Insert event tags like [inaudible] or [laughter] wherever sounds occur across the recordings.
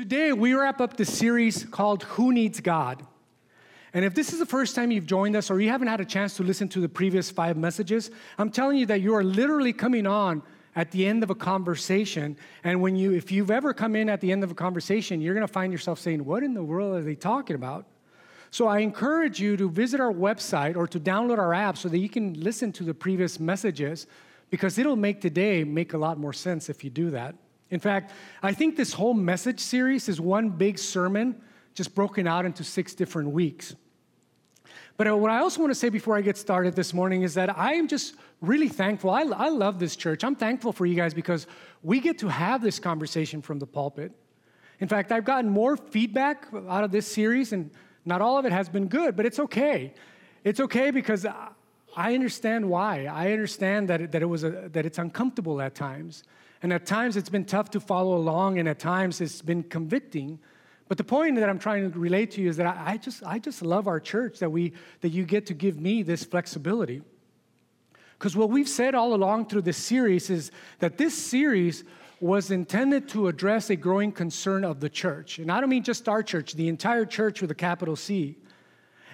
Today, we wrap up the series called Who Needs God? And if this is the first time you've joined us or you haven't had a chance to listen to the previous five messages, I'm telling you that you are literally coming on at the end of a conversation. And when you, if you've ever come in at the end of a conversation, you're going to find yourself saying, What in the world are they talking about? So I encourage you to visit our website or to download our app so that you can listen to the previous messages because it'll make today make a lot more sense if you do that. In fact, I think this whole message series is one big sermon just broken out into six different weeks. But uh, what I also want to say before I get started this morning is that I am just really thankful. I, I love this church. I'm thankful for you guys because we get to have this conversation from the pulpit. In fact, I've gotten more feedback out of this series, and not all of it has been good, but it's okay. It's okay because I understand why. I understand that it, that, it was a, that it's uncomfortable at times. And at times it's been tough to follow along, and at times it's been convicting. But the point that I'm trying to relate to you is that I, I just, I just love our church that, we, that you get to give me this flexibility. Because what we've said all along through this series is that this series was intended to address a growing concern of the church. And I don't mean just our church, the entire church with a capital C.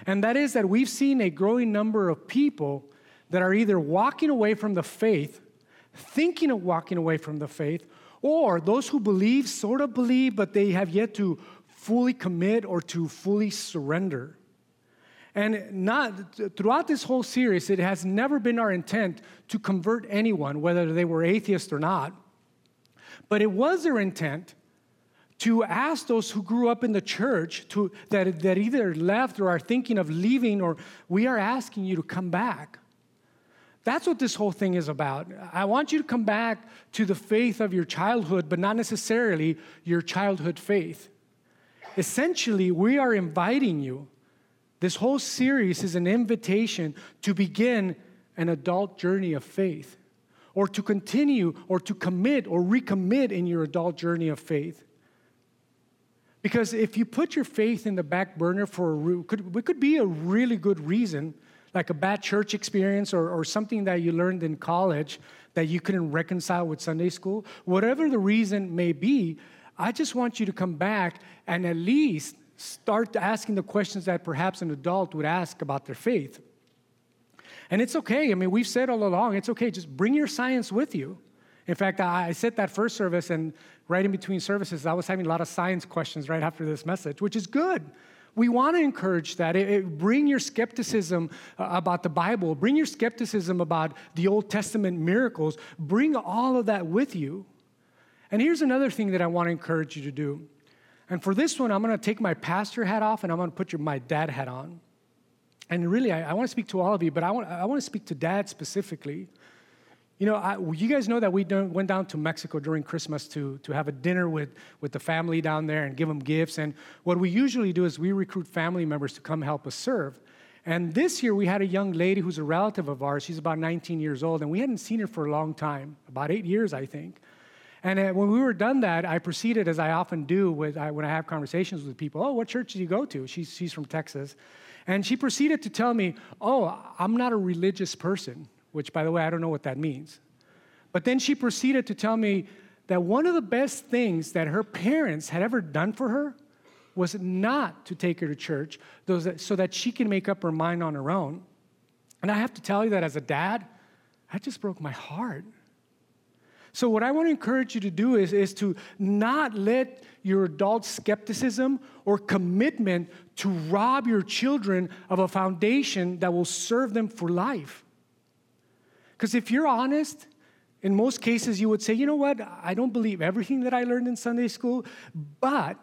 And that is that we've seen a growing number of people that are either walking away from the faith, thinking of walking away from the faith, or those who believe, sort of believe, but they have yet to fully commit or to fully surrender. And not throughout this whole series, it has never been our intent to convert anyone, whether they were atheist or not. But it was their intent to ask those who grew up in the church to, that, that either left or are thinking of leaving, or we are asking you to come back. That's what this whole thing is about. I want you to come back to the faith of your childhood, but not necessarily your childhood faith. Essentially, we are inviting you. This whole series is an invitation to begin an adult journey of faith or to continue or to commit or recommit in your adult journey of faith. Because if you put your faith in the back burner for a could, it could be a really good reason, like a bad church experience or, or something that you learned in college that you couldn't reconcile with Sunday school, whatever the reason may be, I just want you to come back and at least start asking the questions that perhaps an adult would ask about their faith. And it's okay. I mean, we've said all along, it's okay. Just bring your science with you. In fact, I said that first service, and right in between services, I was having a lot of science questions right after this message, which is good. We want to encourage that. It, it, bring your skepticism uh, about the Bible, bring your skepticism about the Old Testament miracles, bring all of that with you. And here's another thing that I want to encourage you to do. And for this one, I'm going to take my pastor hat off and I'm going to put your, my dad hat on. And really, I, I want to speak to all of you, but I want, I want to speak to dad specifically. You know, I, you guys know that we went down to Mexico during Christmas to, to have a dinner with, with the family down there and give them gifts. And what we usually do is we recruit family members to come help us serve. And this year we had a young lady who's a relative of ours. She's about 19 years old, and we hadn't seen her for a long time, about eight years, I think. And uh, when we were done that, I proceeded, as I often do with, I, when I have conversations with people, oh, what church do you go to? She's, she's from Texas. And she proceeded to tell me, Oh, I'm not a religious person, which, by the way, I don't know what that means. But then she proceeded to tell me that one of the best things that her parents had ever done for her was not to take her to church so that she can make up her mind on her own. And I have to tell you that as a dad, that just broke my heart. So, what I want to encourage you to do is, is to not let your adult skepticism or commitment to rob your children of a foundation that will serve them for life. Because if you're honest, in most cases you would say, you know what, I don't believe everything that I learned in Sunday school, but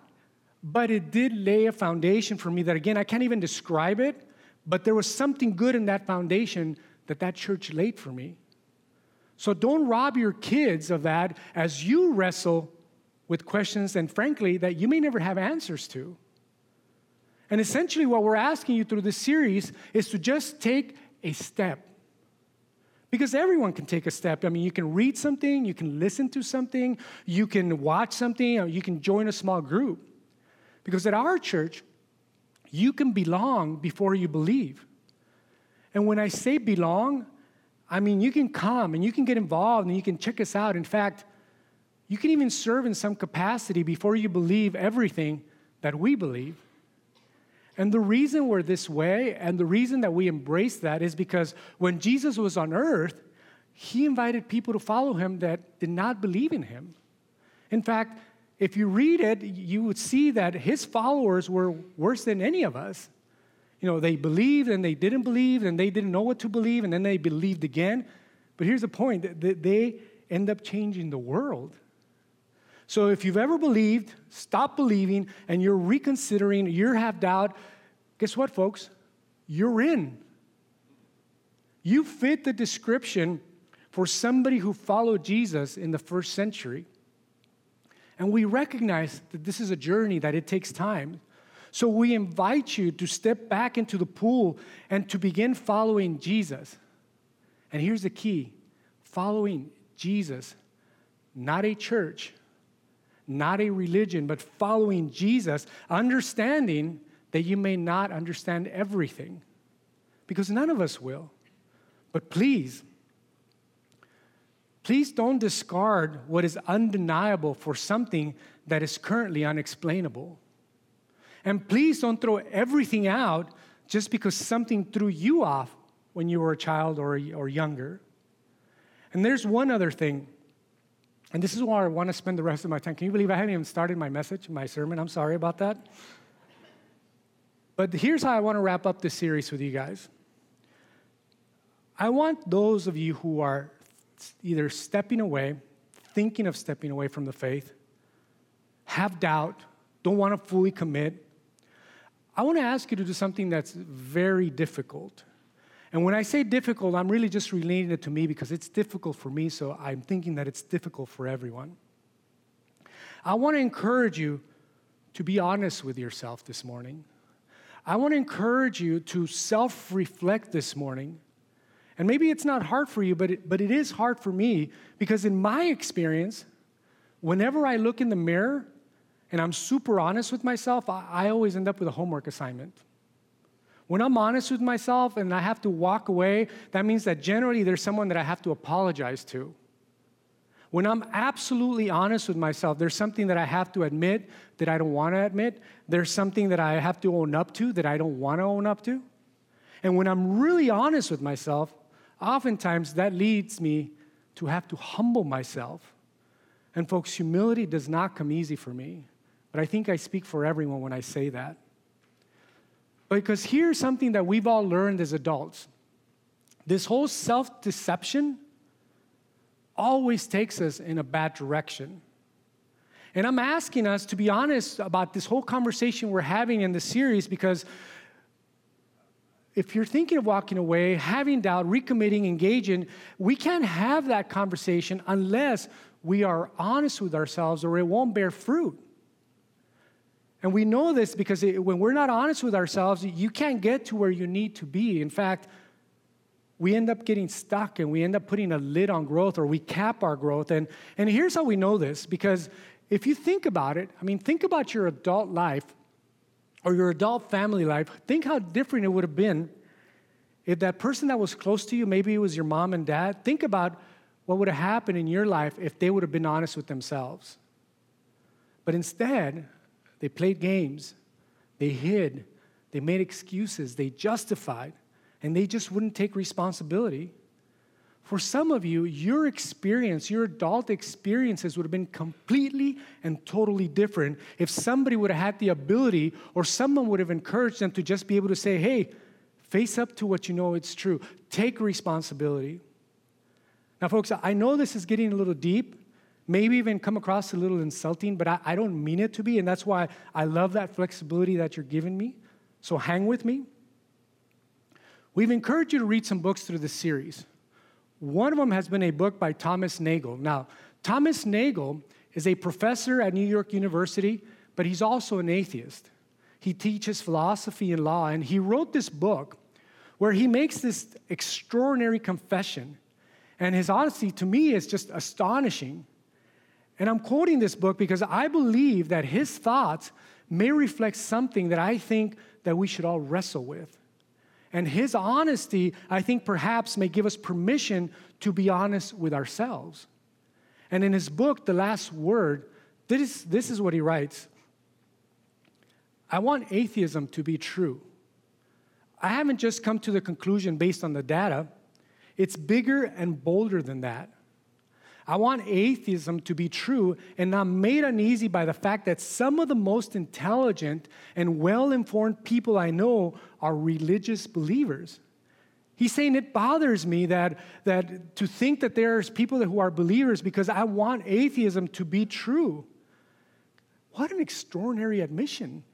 but it did lay a foundation for me that again I can't even describe it, but there was something good in that foundation that that church laid for me. So don't rob your kids of that as you wrestle with questions, and frankly, that you may never have answers to. And essentially, what we're asking you through this series is to just take a step. Because everyone can take a step. I mean, you can read something, you can listen to something, you can watch something, or you can join a small group. Because at our church, you can belong before you believe. And when I say belong, I mean, you can come and you can get involved and you can check us out. In fact, You can even serve in some capacity before you believe everything that we believe. And the reason we're this way and the reason that we embrace that is because when Jesus was on earth, he invited people to follow him that did not believe in him. In fact, if you read it, you would see that his followers were worse than any of us. You know, they believed and they didn't believe and they didn't know what to believe and then they believed again. But here's the point they end up changing the world. So if you've ever believed, stop believing, and you're reconsidering, you have doubt, guess what, folks? You're in. You fit the description for somebody who followed Jesus in the first century. And we recognize that this is a journey, that it takes time. So we invite you to step back into the pool and to begin following Jesus. And here's the key following Jesus, not a church, not a religion, but following Jesus, understanding that you may not understand everything, because none of us will. But please, please don't discard what is undeniable for something that is currently unexplainable. And please don't throw everything out just because something threw you off when you were a child or, or younger. And there's one other thing and this is where I want to spend the rest of my time. Can you believe I haven't even started my message, my sermon? I'm sorry about that. But here's how I want to wrap up this series with you guys. I want those of you who are either stepping away, thinking of stepping away from the faith, have doubt, don't want to fully commit. I want to ask you to do something that's very difficult. And when I say difficult, I'm really just relating it to me because it's difficult for me, so I'm thinking that it's difficult for everyone. I want to encourage you to be honest with yourself this morning. I want to encourage you to self reflect this morning. And maybe it's not hard for you, but it, but it is hard for me because, in my experience, whenever I look in the mirror and I'm super honest with myself, I, I always end up with a homework assignment. When I'm honest with myself and I have to walk away, that means that generally there's someone that I have to apologize to. When I'm absolutely honest with myself, there's something that I have to admit that I don't want to admit. There's something that I have to own up to that I don't want to own up to. And when I'm really honest with myself, oftentimes that leads me to have to humble myself. And folks, humility does not come easy for me. But I think I speak for everyone when I say that. Because here's something that we've all learned as adults this whole self deception always takes us in a bad direction. And I'm asking us to be honest about this whole conversation we're having in the series because if you're thinking of walking away, having doubt, recommitting, engaging, we can't have that conversation unless we are honest with ourselves or it won't bear fruit. And we know this because it, when we're not honest with ourselves, you can't get to where you need to be. In fact, we end up getting stuck and we end up putting a lid on growth or we cap our growth. And, and here's how we know this because if you think about it, I mean, think about your adult life or your adult family life. Think how different it would have been if that person that was close to you, maybe it was your mom and dad, think about what would have happened in your life if they would have been honest with themselves. But instead, they played games, they hid, they made excuses, they justified, and they just wouldn't take responsibility. For some of you, your experience, your adult experiences would have been completely and totally different if somebody would have had the ability or someone would have encouraged them to just be able to say, hey, face up to what you know it's true, take responsibility. Now, folks, I know this is getting a little deep, maybe even come across a little insulting, but I, I, don't mean it to be. And that's why I love that flexibility that you're giving me. So hang with me. We've encouraged you to read some books through this series. One of them has been a book by Thomas Nagel. Now, Thomas Nagel is a professor at New York University, but he's also an atheist. He teaches philosophy and law, and he wrote this book where he makes this extraordinary confession. And his honesty to me is just astonishing. And I'm quoting this book because I believe that his thoughts may reflect something that I think that we should all wrestle with. And his honesty, I think perhaps may give us permission to be honest with ourselves. And in his book, The Last Word, this, this is what he writes I want atheism to be true. I haven't just come to the conclusion based on the data, it's bigger and bolder than that. I want atheism to be true and not made uneasy by the fact that some of the most intelligent and well informed people I know are religious believers. He's saying it bothers me that, that to think that there's people who are believers because I want atheism to be true. What an extraordinary admission.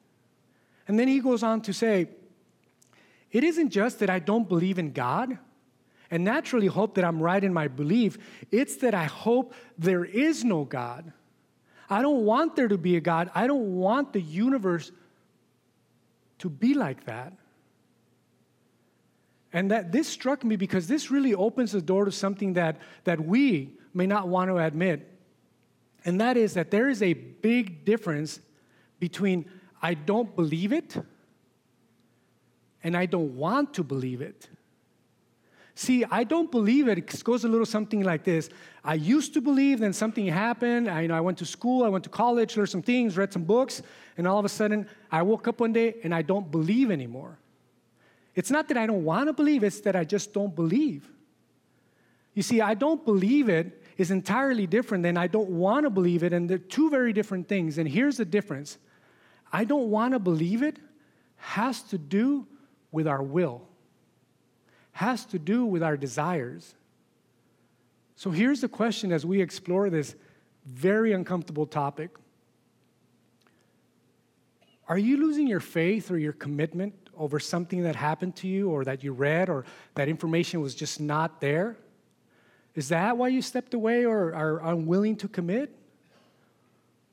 And then he goes on to say, it isn't just that I don't believe in God and naturally hope that I'm right in my belief, it's that I hope there is no God. I don't want there to be a God. I don't want the universe to be like that. And that this struck me because this really opens the door to something that, that we may not want to admit. And that is that there is a big difference between I don't believe it and I don't want to believe it. See, I don't believe it. It goes a little something like this. I used to believe, then something happened. I, you know, I went to school, I went to college, learned some things, read some books, and all of a sudden I woke up one day and I don't believe anymore. It's not that I don't want to believe, it's that I just don't believe. You see, I don't believe it is entirely different than I don't want to believe it, and they're two very different things. And here's the difference I don't want to believe it has to do with our will, has to do with our desires. So here's the question as we explore this very uncomfortable topic Are you losing your faith or your commitment over something that happened to you or that you read or that information was just not there? Is that why you stepped away or are unwilling to commit?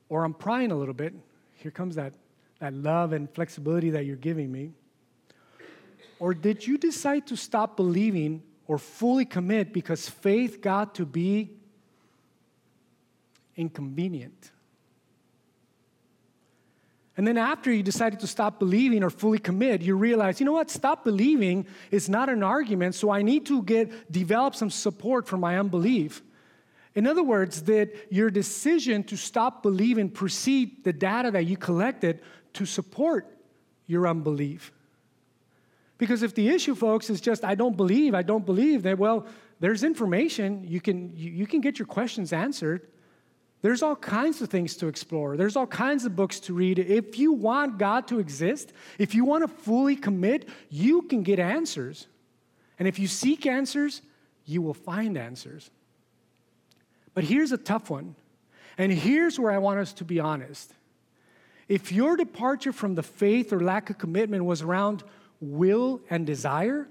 Or I'm prying a little bit. Here comes that, that love and flexibility that you're giving me. Or did you decide to stop believing or fully commit because faith got to be inconvenient? And then after you decided to stop believing or fully commit, you realize, you know what, stop believing is not an argument, so I need to get develop some support for my unbelief. In other words, that your decision to stop believing precede the data that you collected to support your unbelief. Because if the issue, folks, is just I don't believe, I don't believe, then well, there's information you can you, you can get your questions answered. There's all kinds of things to explore. There's all kinds of books to read. If you want God to exist, if you want to fully commit, you can get answers. And if you seek answers, you will find answers. But here's a tough one. And here's where I want us to be honest. If your departure from the faith or lack of commitment was around will and desire,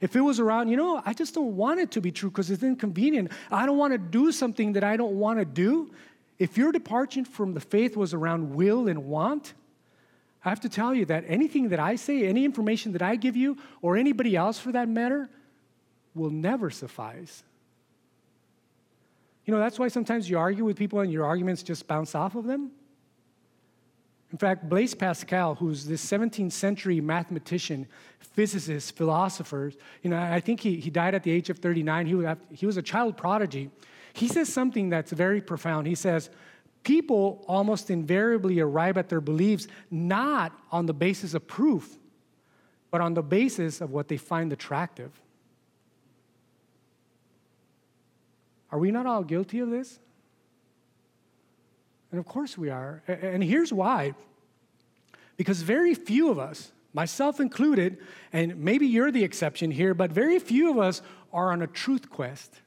if it was around, you know, I just don't want it to be true because it's inconvenient. I don't want to do something that I don't want to do. If your departure from the faith was around will and want, I have to tell you that anything that I say, any information that I give you, or anybody else for that matter, will never suffice. You know, that's why sometimes you argue with people and your arguments just bounce off of them. In fact, Blaise Pascal, who's this 17th century mathematician, physicist, philosopher, you know, I think he, he died at the age of 39. He was, he was a child prodigy. He says something that's very profound. He says, People almost invariably arrive at their beliefs not on the basis of proof, but on the basis of what they find attractive. Are we not all guilty of this? And of course we are. And here's why because very few of us, myself included, and maybe you're the exception here, but very few of us are on a truth quest.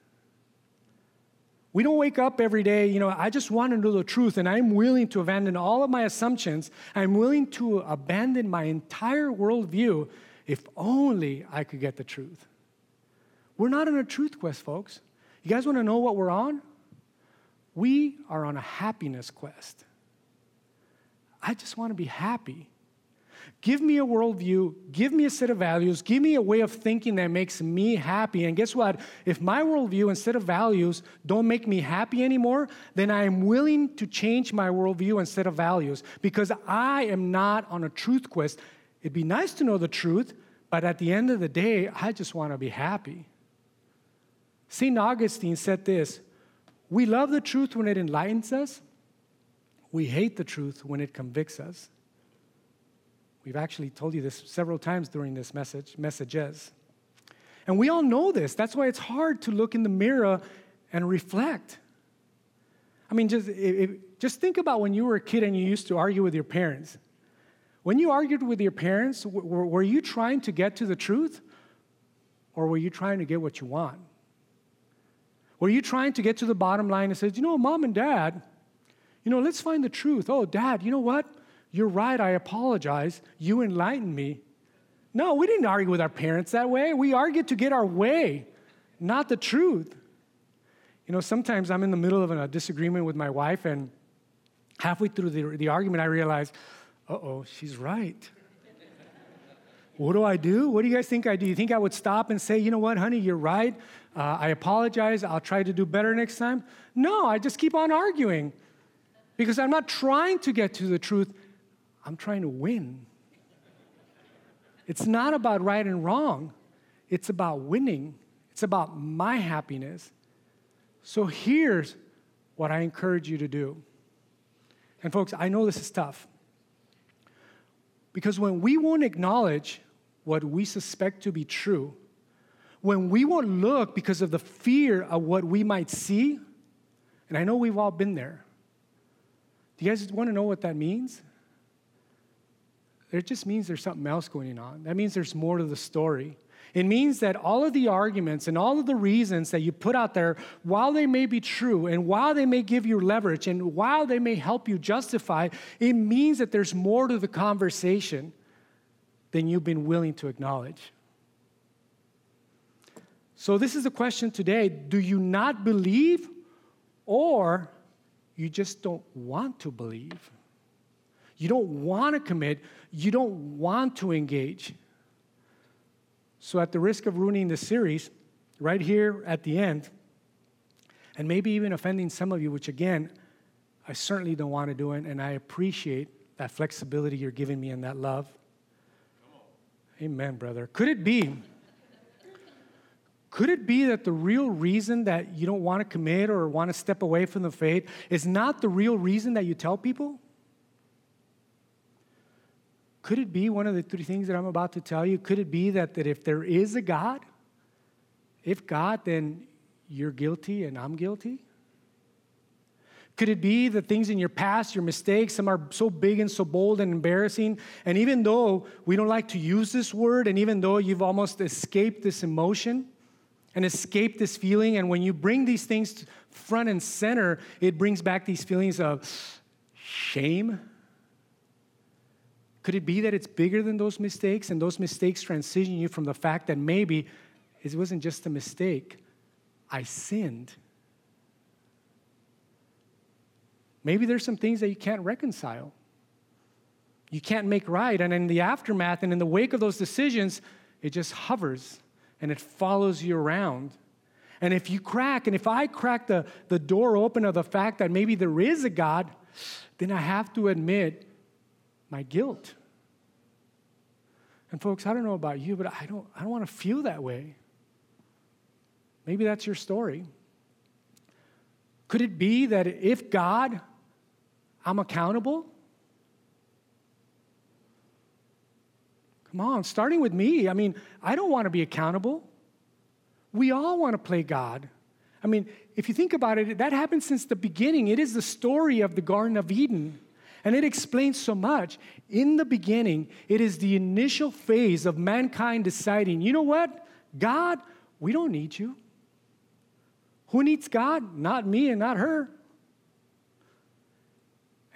We don't wake up every day, you know, I just want to know the truth and I'm willing to abandon all of my assumptions. I'm willing to abandon my entire worldview if only I could get the truth. We're not on a truth quest, folks. You guys want to know what we're on? We are on a happiness quest. I just want to be happy. Give me a worldview, give me a set of values, give me a way of thinking that makes me happy. And guess what? If my worldview and set of values don't make me happy anymore, then I am willing to change my worldview and set of values because I am not on a truth quest. It'd be nice to know the truth, but at the end of the day, I just want to be happy. St. Augustine said this We love the truth when it enlightens us. We hate the truth when it convicts us. We've actually told you this several times during this message, messages. And we all know this. That's why it's hard to look in the mirror and reflect. I mean, just, it, just think about when you were a kid and you used to argue with your parents. When you argued with your parents, were, were you trying to get to the truth or were you trying to get what you want? Were you trying to get to the bottom line and said, you know, mom and dad, you know, let's find the truth. Oh, dad, you know what? You're right. I apologize. You enlightened me. No, we didn't argue with our parents that way. We argued to get our way, not the truth. You know, sometimes I'm in the middle of a disagreement with my wife, and halfway through the, the argument, I realize, uh oh, she's right. what do I do? What do you guys think I do? You think I would stop and say, you know what, honey, you're right. Uh, I apologize. I'll try to do better next time? No, I just keep on arguing because I'm not trying to get to the truth, I'm trying to win. It's not about right and wrong, it's about winning, it's about my happiness. So here's what I encourage you to do. And folks, I know this is tough. Because when we won't acknowledge what we suspect to be true, when we won't look because of the fear of what we might see, and I know we've all been there. Do you guys want to know what that means? It just means there's something else going on. That means there's more to the story. It means that all of the arguments and all of the reasons that you put out there, while they may be true and while they may give you leverage and while they may help you justify, it means that there's more to the conversation than you've been willing to acknowledge. So, this is the question today do you not believe or you just don't want to believe? You don't want to commit. You don't want to engage. So, at the risk of ruining the series, right here at the end, and maybe even offending some of you, which again, I certainly don't want to do it, and I appreciate that flexibility you're giving me and that love. Amen, brother. Could it be? Could it be that the real reason that you don't want to commit or want to step away from the faith is not the real reason that you tell people? Could it be one of the three things that I'm about to tell you? Could it be that, that if there is a God, if God, then you're guilty and I'm guilty? Could it be the things in your past, your mistakes, some are so big and so bold and embarrassing? And even though we don't like to use this word, and even though you've almost escaped this emotion and escape this feeling, and when you bring these things front and center, it brings back these feelings of shame could it be that it's bigger than those mistakes and those mistakes transition you from the fact that maybe it wasn't just a mistake, I sinned? Maybe there's some things that you can't reconcile. You can't make right. And in the aftermath and in the wake of those decisions, it just hovers and it follows you around. And if you crack, and if I crack the, the door open of the fact that maybe there is a God, then I have to admit my guilt. And folks, I don't know about you, but I don't, I don't want to feel that way. Maybe that's your story. Could it be that if God, I'm accountable? On, starting with me. I mean, I don't want to be accountable. We all want to play God. I mean, if you think about it, that happened since the beginning. It is the story of the Garden of Eden. And it explains so much. In the beginning, it is the initial phase of mankind deciding, you know what? God, we don't need you. Who needs God? Not me and not her.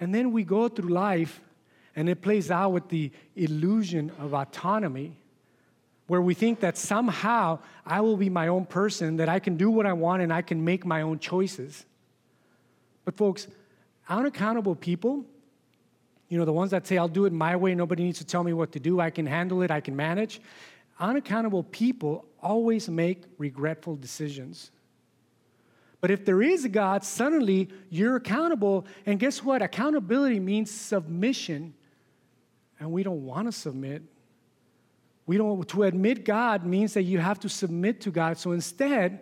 And then we go through life and it plays out with the illusion of autonomy, where we think that somehow I will be my own person, that I can do what I want and I can make my own choices. But, folks, unaccountable people you know, the ones that say, I'll do it my way, nobody needs to tell me what to do, I can handle it, I can manage. Unaccountable people always make regretful decisions. But if there is a God, suddenly you're accountable. And guess what? Accountability means submission. And we don't want to submit. We don't to admit God means that you have to submit to God. So instead,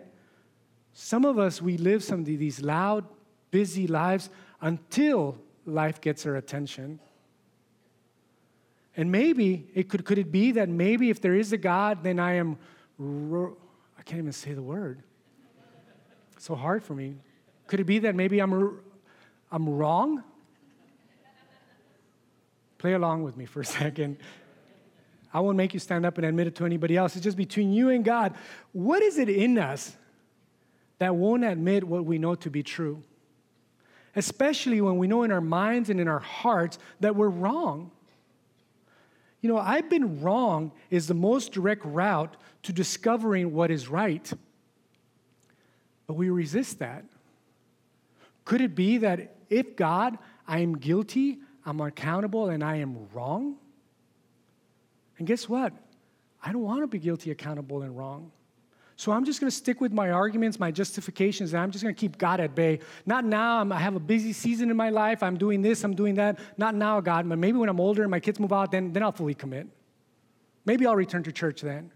Some of us, we live some of these loud, busy lives until life gets our attention. And maybe it could, could it be that maybe if there is a God, then I am, I can't even say the word. It's so hard for me. Could it be that maybe I'm, I'm wrong? Play along with me for a [laughs] second. I won't make you stand up and admit it to anybody else. It's just between you and God. What is it in us that won't admit what we know to be true? Especially when we know in our minds and in our hearts that we're wrong. You know, I've been wrong is the most direct route to discovering what is right. But we resist that. Could it be that if God, I am guilty, I'm accountable, and I am wrong? And guess what? I don't want to be guilty, accountable, and wrong. So I'm just going to stick with my arguments, my justifications, and I'm just going to keep God at bay. Not now, I'm, i have a busy season in my life. I'm doing this, I'm doing that. Not now, God, but maybe when I'm older and my kids move out, then, then I'll fully commit. Maybe I'll return to church then.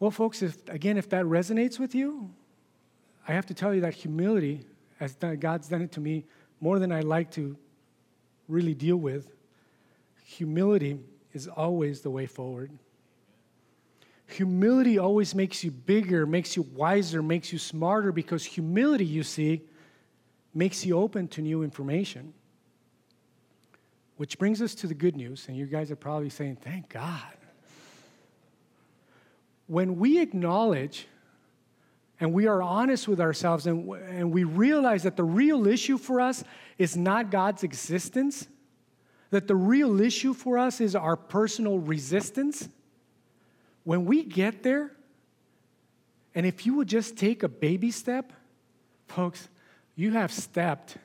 Well, folks, if, again, if that resonates with you, I have to tell you that humility, as God's done it to me more than I like to really deal with, humility is always the way forward. Humility always makes you bigger, makes you wiser, makes you smarter because humility, you see, makes you open to new information. Which brings us to the good news, and you guys are probably saying, Thank God. When we acknowledge and we are honest with ourselves and, and we realize that the real issue for us is not God's existence, that the real issue for us is our personal resistance when we get there, and if you would just take a baby step, folks, you have stepped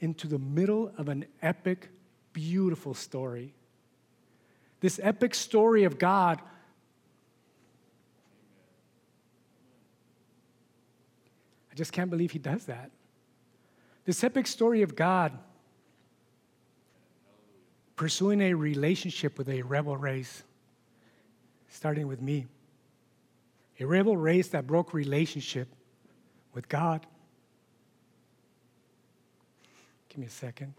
into the middle of an epic, beautiful story. This epic story of God. I just can't believe he does that. This epic story of God pursuing a relationship with a rebel race starting with me. A rebel race that broke relationship with God. Give me a second.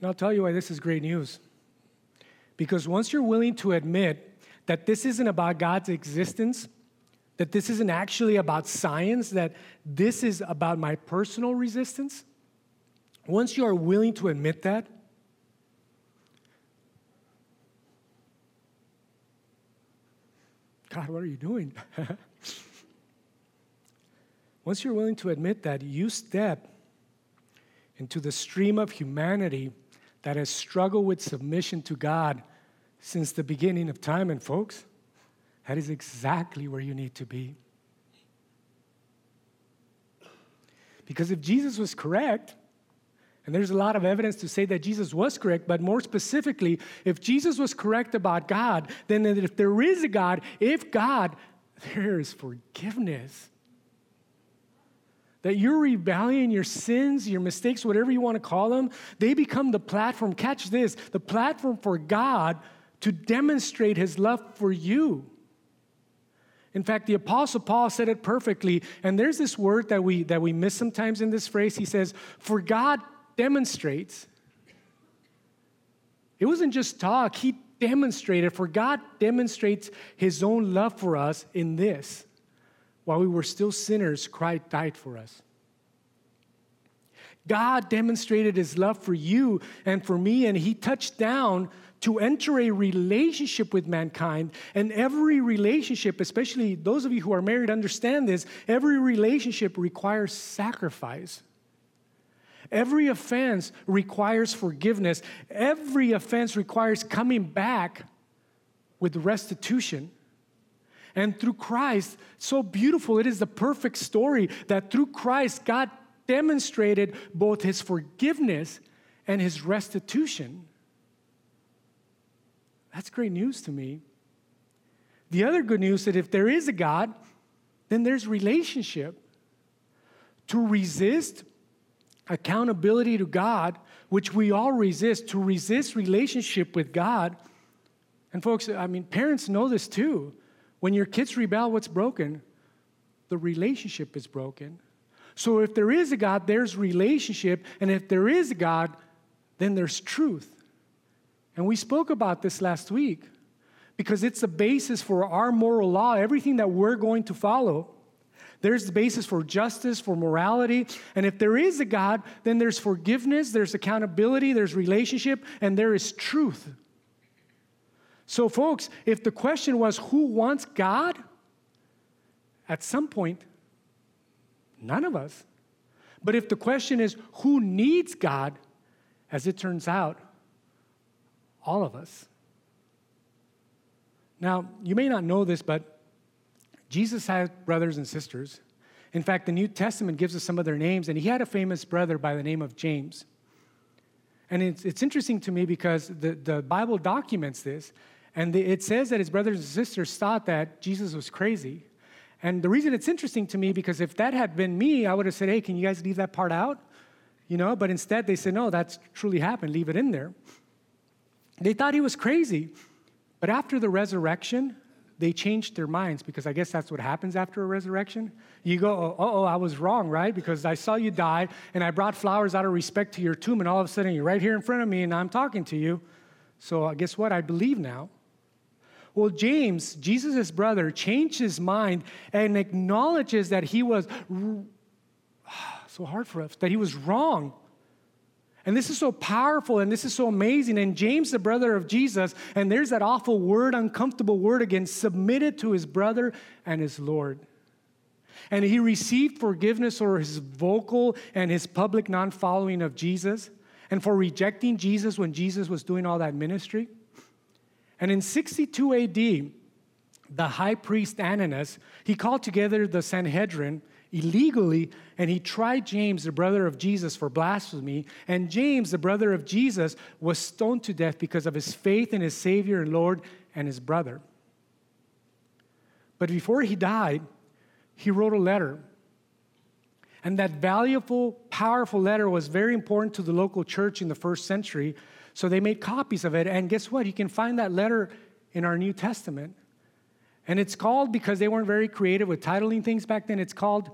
And I'll tell you why this is great news. Because once you're willing to admit that this isn't about God's existence, that this isn't actually about science, that this is about my personal resistance, once you are willing to admit that, God, what are you doing? [laughs] Once you're willing to admit that, you step into the stream of humanity that has struggled with submission to God since the beginning of time. And, folks, that is exactly where you need to be. Because if Jesus was correct, and there's a lot of evidence to say that Jesus was correct, but more specifically, if Jesus was correct about God, then if there is a God, if God, there is forgiveness. That your rebellion, your sins, your mistakes, whatever you want to call them, they become the platform, catch this, the platform for God to demonstrate his love for you. In fact, the Apostle Paul said it perfectly, and there's this word that we, that we miss sometimes in this phrase. He says, For God demonstrates. It wasn't just talk, he demonstrated, for God demonstrates his own love for us in this. While we were still sinners, Christ died for us. God demonstrated his love for you and for me, and he touched down to enter a relationship with mankind. And every relationship, especially those of you who are married, understand this every relationship requires sacrifice. Every offense requires forgiveness. Every offense requires coming back with restitution. And through Christ, so beautiful, it is the perfect story that through Christ, God demonstrated both his forgiveness and his restitution. That's great news to me. The other good news is that if there is a God, then there's relationship. To resist accountability to God, which we all resist, to resist relationship with God, And folks, I mean, parents know this too. When your kids rebel, what's broken? The relationship is broken. So if there is a God, there's relationship. And if there is a God, then there's truth. And we spoke about this last week because it's the basis for our moral law, everything that we're going to follow. There's the basis for justice, for morality. And if there is a God, then there's forgiveness, there's accountability, there's relationship, and there is truth. So, folks, if the question was who wants God, at some point, none of us. But if the question is who needs God, as it turns out, all of us. Now, you may not know this, but Jesus had brothers and sisters. In fact, the New Testament gives us some of their names, and he had a famous brother by the name of James. And it's, it's interesting to me because the, the Bible documents this. And the, it says that his brothers and sisters thought that Jesus was crazy. And the reason it's interesting to me because if that had been me, I would have said, hey, can you guys leave that part out? You know, but instead they said, no, that's truly happened, leave it in there. They thought he was crazy. But after the resurrection, they changed their minds because I guess that's what happens after a resurrection. You go, oh, oh, I was wrong, right? Because I saw you die and I brought flowers out of respect to your tomb, and all of a sudden you're right here in front of me and I'm talking to you. So uh, guess what? I believe now. Well, James, Jesus' brother, changed his mind and acknowledges that he was [sighs] so hard for us, that he was wrong. And this is so powerful and this is so amazing. And James, the brother of Jesus, and there's that awful word, uncomfortable word again, submitted to his brother and his Lord. And he received forgiveness for his vocal and his public non following of Jesus and for rejecting Jesus when Jesus was doing all that ministry. And in 62 AD, the high priest Ananias, he called together the Sanhedrin illegally and he tried James, the brother of Jesus, for blasphemy. And James, the brother of Jesus, was stoned to death because of his faith in his Savior and Lord and his brother. But before he died, he wrote a letter. And that valuable, powerful letter was very important to the local church in the first century so they made copies of it. And guess what? You can find that letter in our New Testament. And it's called, because they weren't very creative with titling things back then, it's called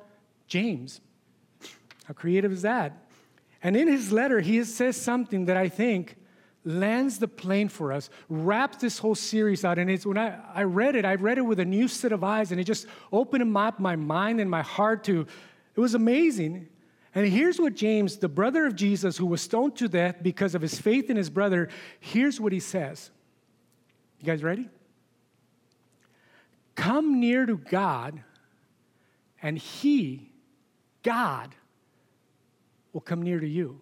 James. How creative is that? And in his letter, he says something that I think lands the plane for us, wraps this whole series out. And it's when I, I read it, I read it with a new set of eyes, and it just opened up my mind and my heart to, it was amazing. And here's what James, the brother of Jesus, who was stoned to death because of his faith in his brother, here's what he says. You guys ready? Come near to God, and he, God, will come near to you.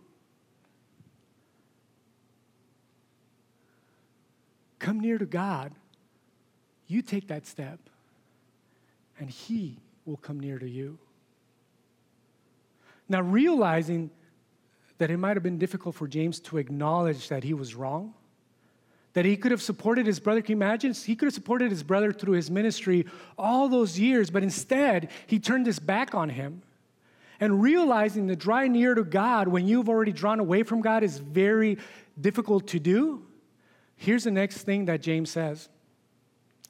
Come near to God. You take that step, and he will come near to you. Now, realizing that it might have been difficult for James to acknowledge that he was wrong, that he could have supported his brother. Can you imagine? He could have supported his brother through his ministry all those years, but instead, he turned his back on him. And realizing to draw near to God when you've already drawn away from God is very difficult to do. Here's the next thing that James says.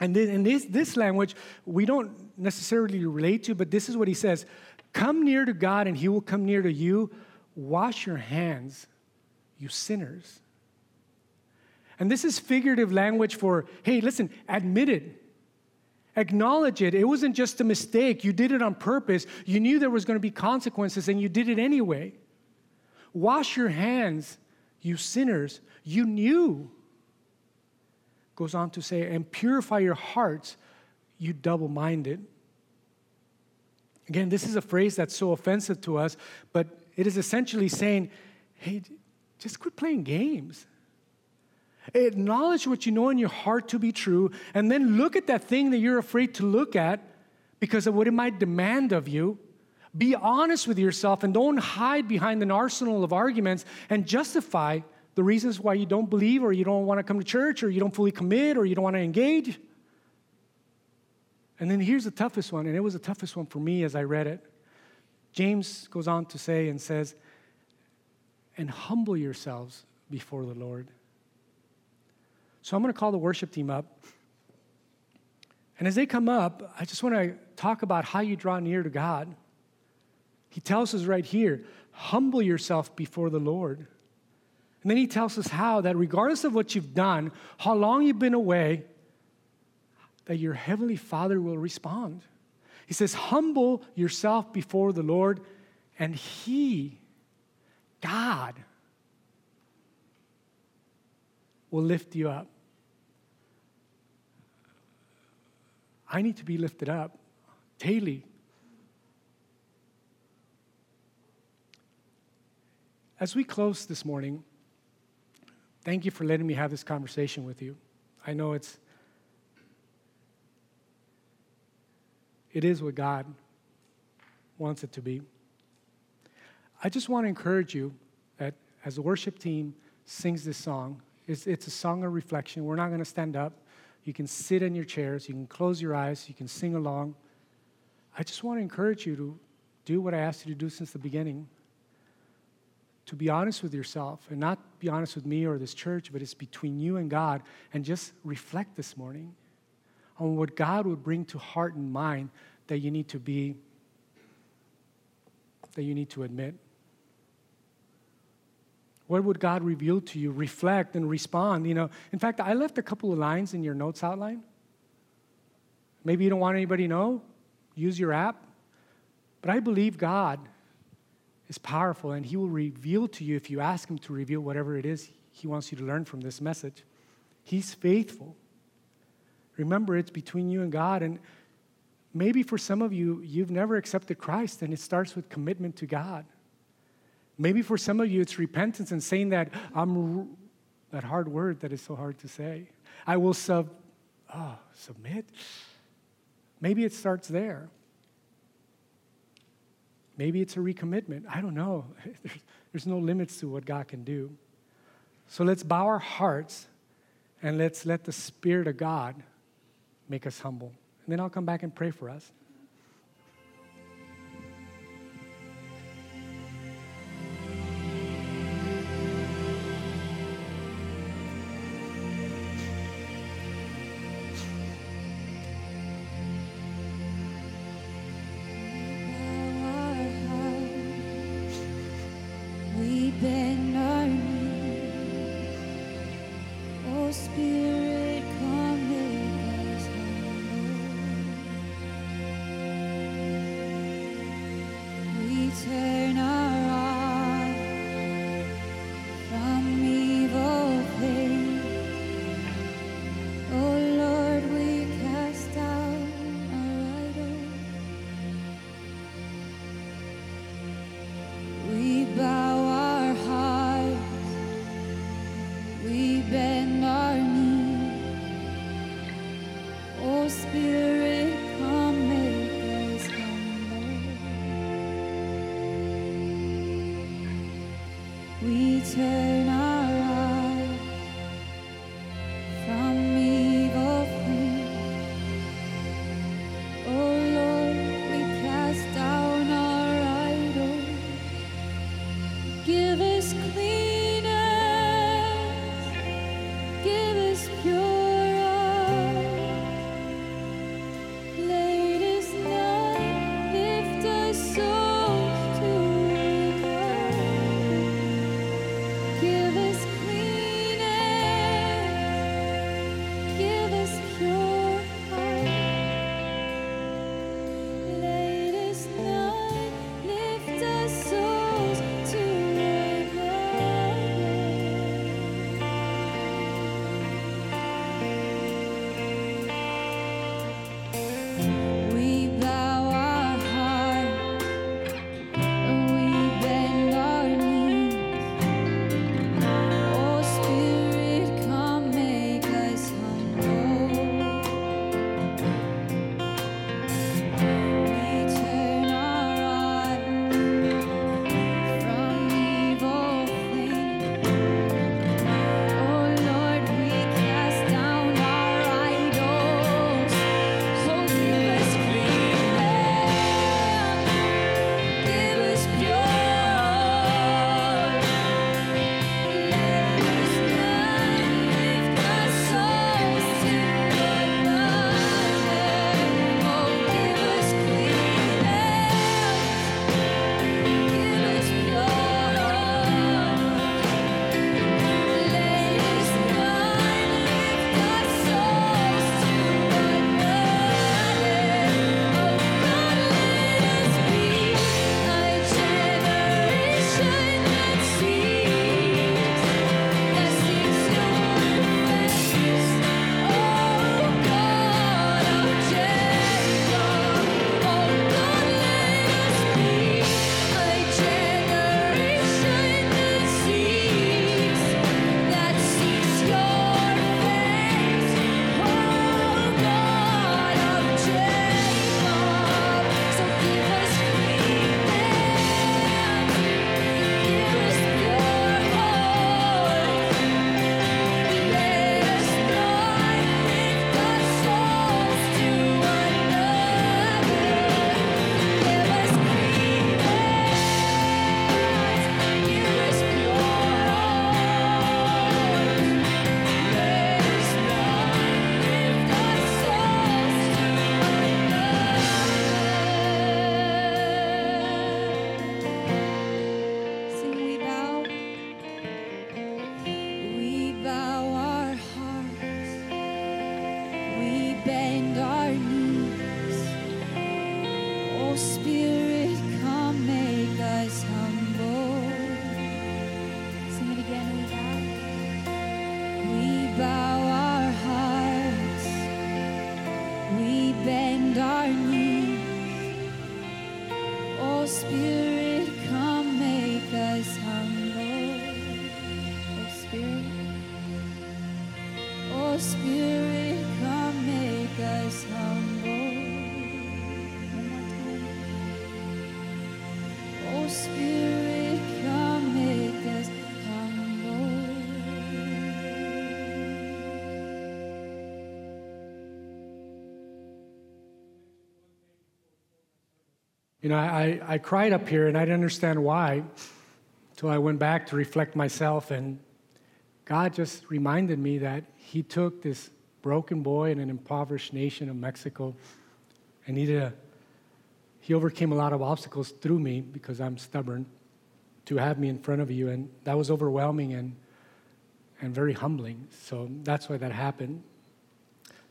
And in this, this language, we don't necessarily relate to, but this is what he says Come near to God, and he will come near to you. Wash your hands, you sinners. And this is figurative language for, hey, listen, admit it. Acknowledge it. It wasn't just a mistake. You did it on purpose. You knew there was going to be consequences, and you did it anyway. Wash your hands, you sinners. You knew. Goes on to say, and purify your hearts, you double minded. Again, this is a phrase that's so offensive to us, but it is essentially saying, hey, just quit playing games. Acknowledge what you know in your heart to be true, and then look at that thing that you're afraid to look at because of what it might demand of you. Be honest with yourself and don't hide behind an arsenal of arguments and justify the reasons why you don't believe or you don't want to come to church or you don't fully commit or you don't want to engage. And then here's the toughest one, and it was the toughest one for me as I read it. James goes on to say and says, and humble yourselves before the Lord. So I'm going to call the worship team up. And as they come up, I just want to talk about how you draw near to God. He tells us right here humble yourself before the Lord. And then he tells us how that regardless of what you've done, how long you've been away, that your heavenly Father will respond. He says, Humble yourself before the Lord, and He, God, will lift you up. I need to be lifted up daily. As we close this morning, thank you for letting me have this conversation with you. I know it's it is what God wants it to be. I just want to encourage you that as the worship team sings this song, it's, it's a song of reflection. We're not going to stand up. You can sit in your chairs, you can close your eyes, you can sing along. I just want to encourage you to do what I asked you to do since the beginning to be honest with yourself and not be honest with me or this church, but it's between you and God, and just reflect this morning on what God would bring to heart and mind that you need to be, that you need to admit. What would God reveal to you? Reflect and respond. You know, in fact, I left a couple of lines in your notes outline. Maybe you don't want anybody to know. Use your app. But I believe God is powerful and He will reveal to you if you ask Him to reveal whatever it is He wants you to learn from this message. He's faithful. Remember, it's between you and God. And maybe for some of you, you've never accepted Christ, and it starts with commitment to God. Maybe for some of you, it's repentance and saying that I'm that hard word that is so hard to say. I will sub, oh, submit. Maybe it starts there. Maybe it's a recommitment. I don't know. There's, [laughs] there's no limits to what God can do. So let's bow our hearts and let's let the Spirit of God make us humble. And then I'll come back and pray for us. You know, I, I cried up here and I didn't understand why until I went back to reflect myself. And God just reminded me that He took this broken boy in an impoverished nation of Mexico and He, did a, he overcame a lot of obstacles through me because I'm stubborn to have me in front of you. And that was overwhelming and, and very humbling. So that's why that happened.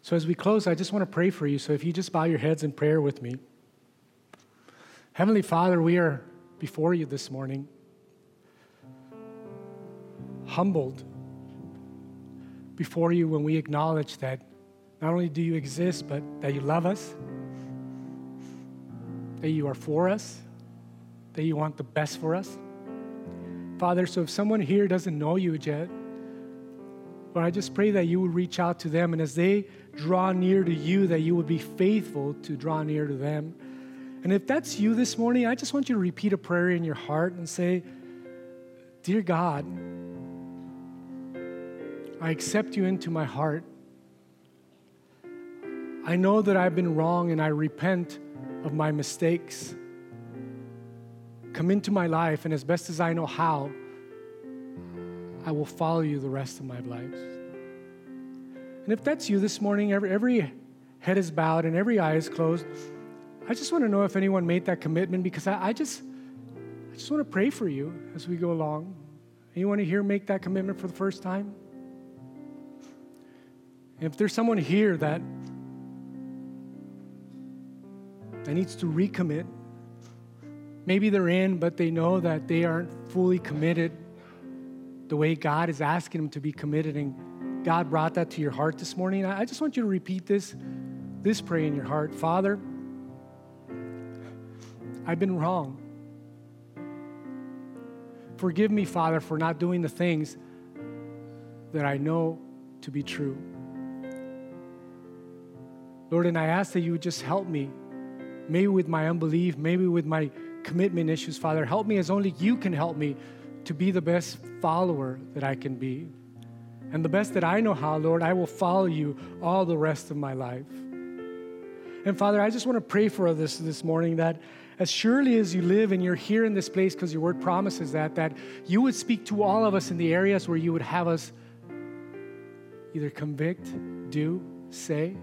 So as we close, I just want to pray for you. So if you just bow your heads in prayer with me. Heavenly Father, we are before you this morning, humbled before you when we acknowledge that not only do you exist, but that you love us, that you are for us, that you want the best for us. Father, so if someone here doesn't know you yet, Lord, I just pray that you would reach out to them, and as they draw near to you, that you would be faithful to draw near to them. And if that's you this morning, I just want you to repeat a prayer in your heart and say, Dear God, I accept you into my heart. I know that I've been wrong and I repent of my mistakes. Come into my life, and as best as I know how, I will follow you the rest of my life. And if that's you this morning, every, every head is bowed and every eye is closed. I just want to know if anyone made that commitment because I, I just I just want to pray for you as we go along. Anyone here make that commitment for the first time? If there's someone here that that needs to recommit, maybe they're in, but they know that they aren't fully committed the way God is asking them to be committed, and God brought that to your heart this morning. I just want you to repeat this, this prayer in your heart. Father, I've been wrong. Forgive me, Father, for not doing the things that I know to be true. Lord, and I ask that you would just help me, maybe with my unbelief, maybe with my commitment issues, Father. Help me as only you can help me to be the best follower that I can be. And the best that I know how, Lord, I will follow you all the rest of my life. And Father, I just want to pray for this this morning that as surely as you live and you're here in this place because your word promises that, that you would speak to all of us in the areas where you would have us either convict, do, say.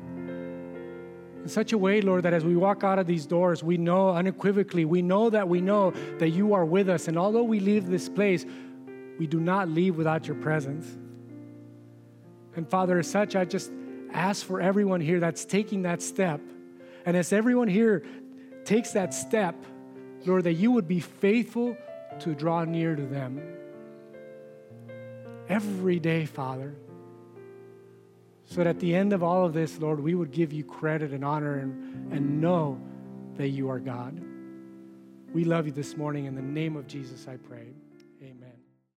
In such a way, Lord, that as we walk out of these doors, we know unequivocally, we know that we know that you are with us. And although we leave this place, we do not leave without your presence. And Father, as such, I just ask for everyone here that's taking that step. And as everyone here takes that step, Lord, that you would be faithful to draw near to them every day, Father. So that at the end of all of this, Lord, we would give you credit and honor and, and know that you are God. We love you this morning. In the name of Jesus, I pray.